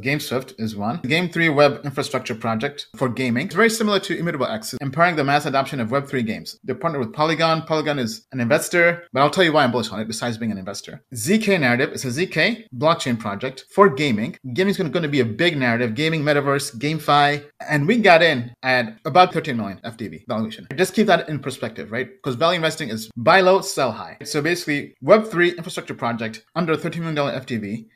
GameSwift is one. Game3 Web Infrastructure Project for gaming. It's very similar to Immutable X, empowering the mass adoption of Web3 games. They're partnered with Polygon. Polygon is an investor, but I'll tell you why I'm bullish on it besides being an investor. ZK Narrative is a ZK blockchain project for gaming. Gaming is going to be a big narrative, gaming, metaverse, GameFi. And we got in at about 13 million FDV valuation. Just keep that in perspective, right? Because value investing is buy low, sell high. So basically, Web3 infrastructure project under $13 million FDV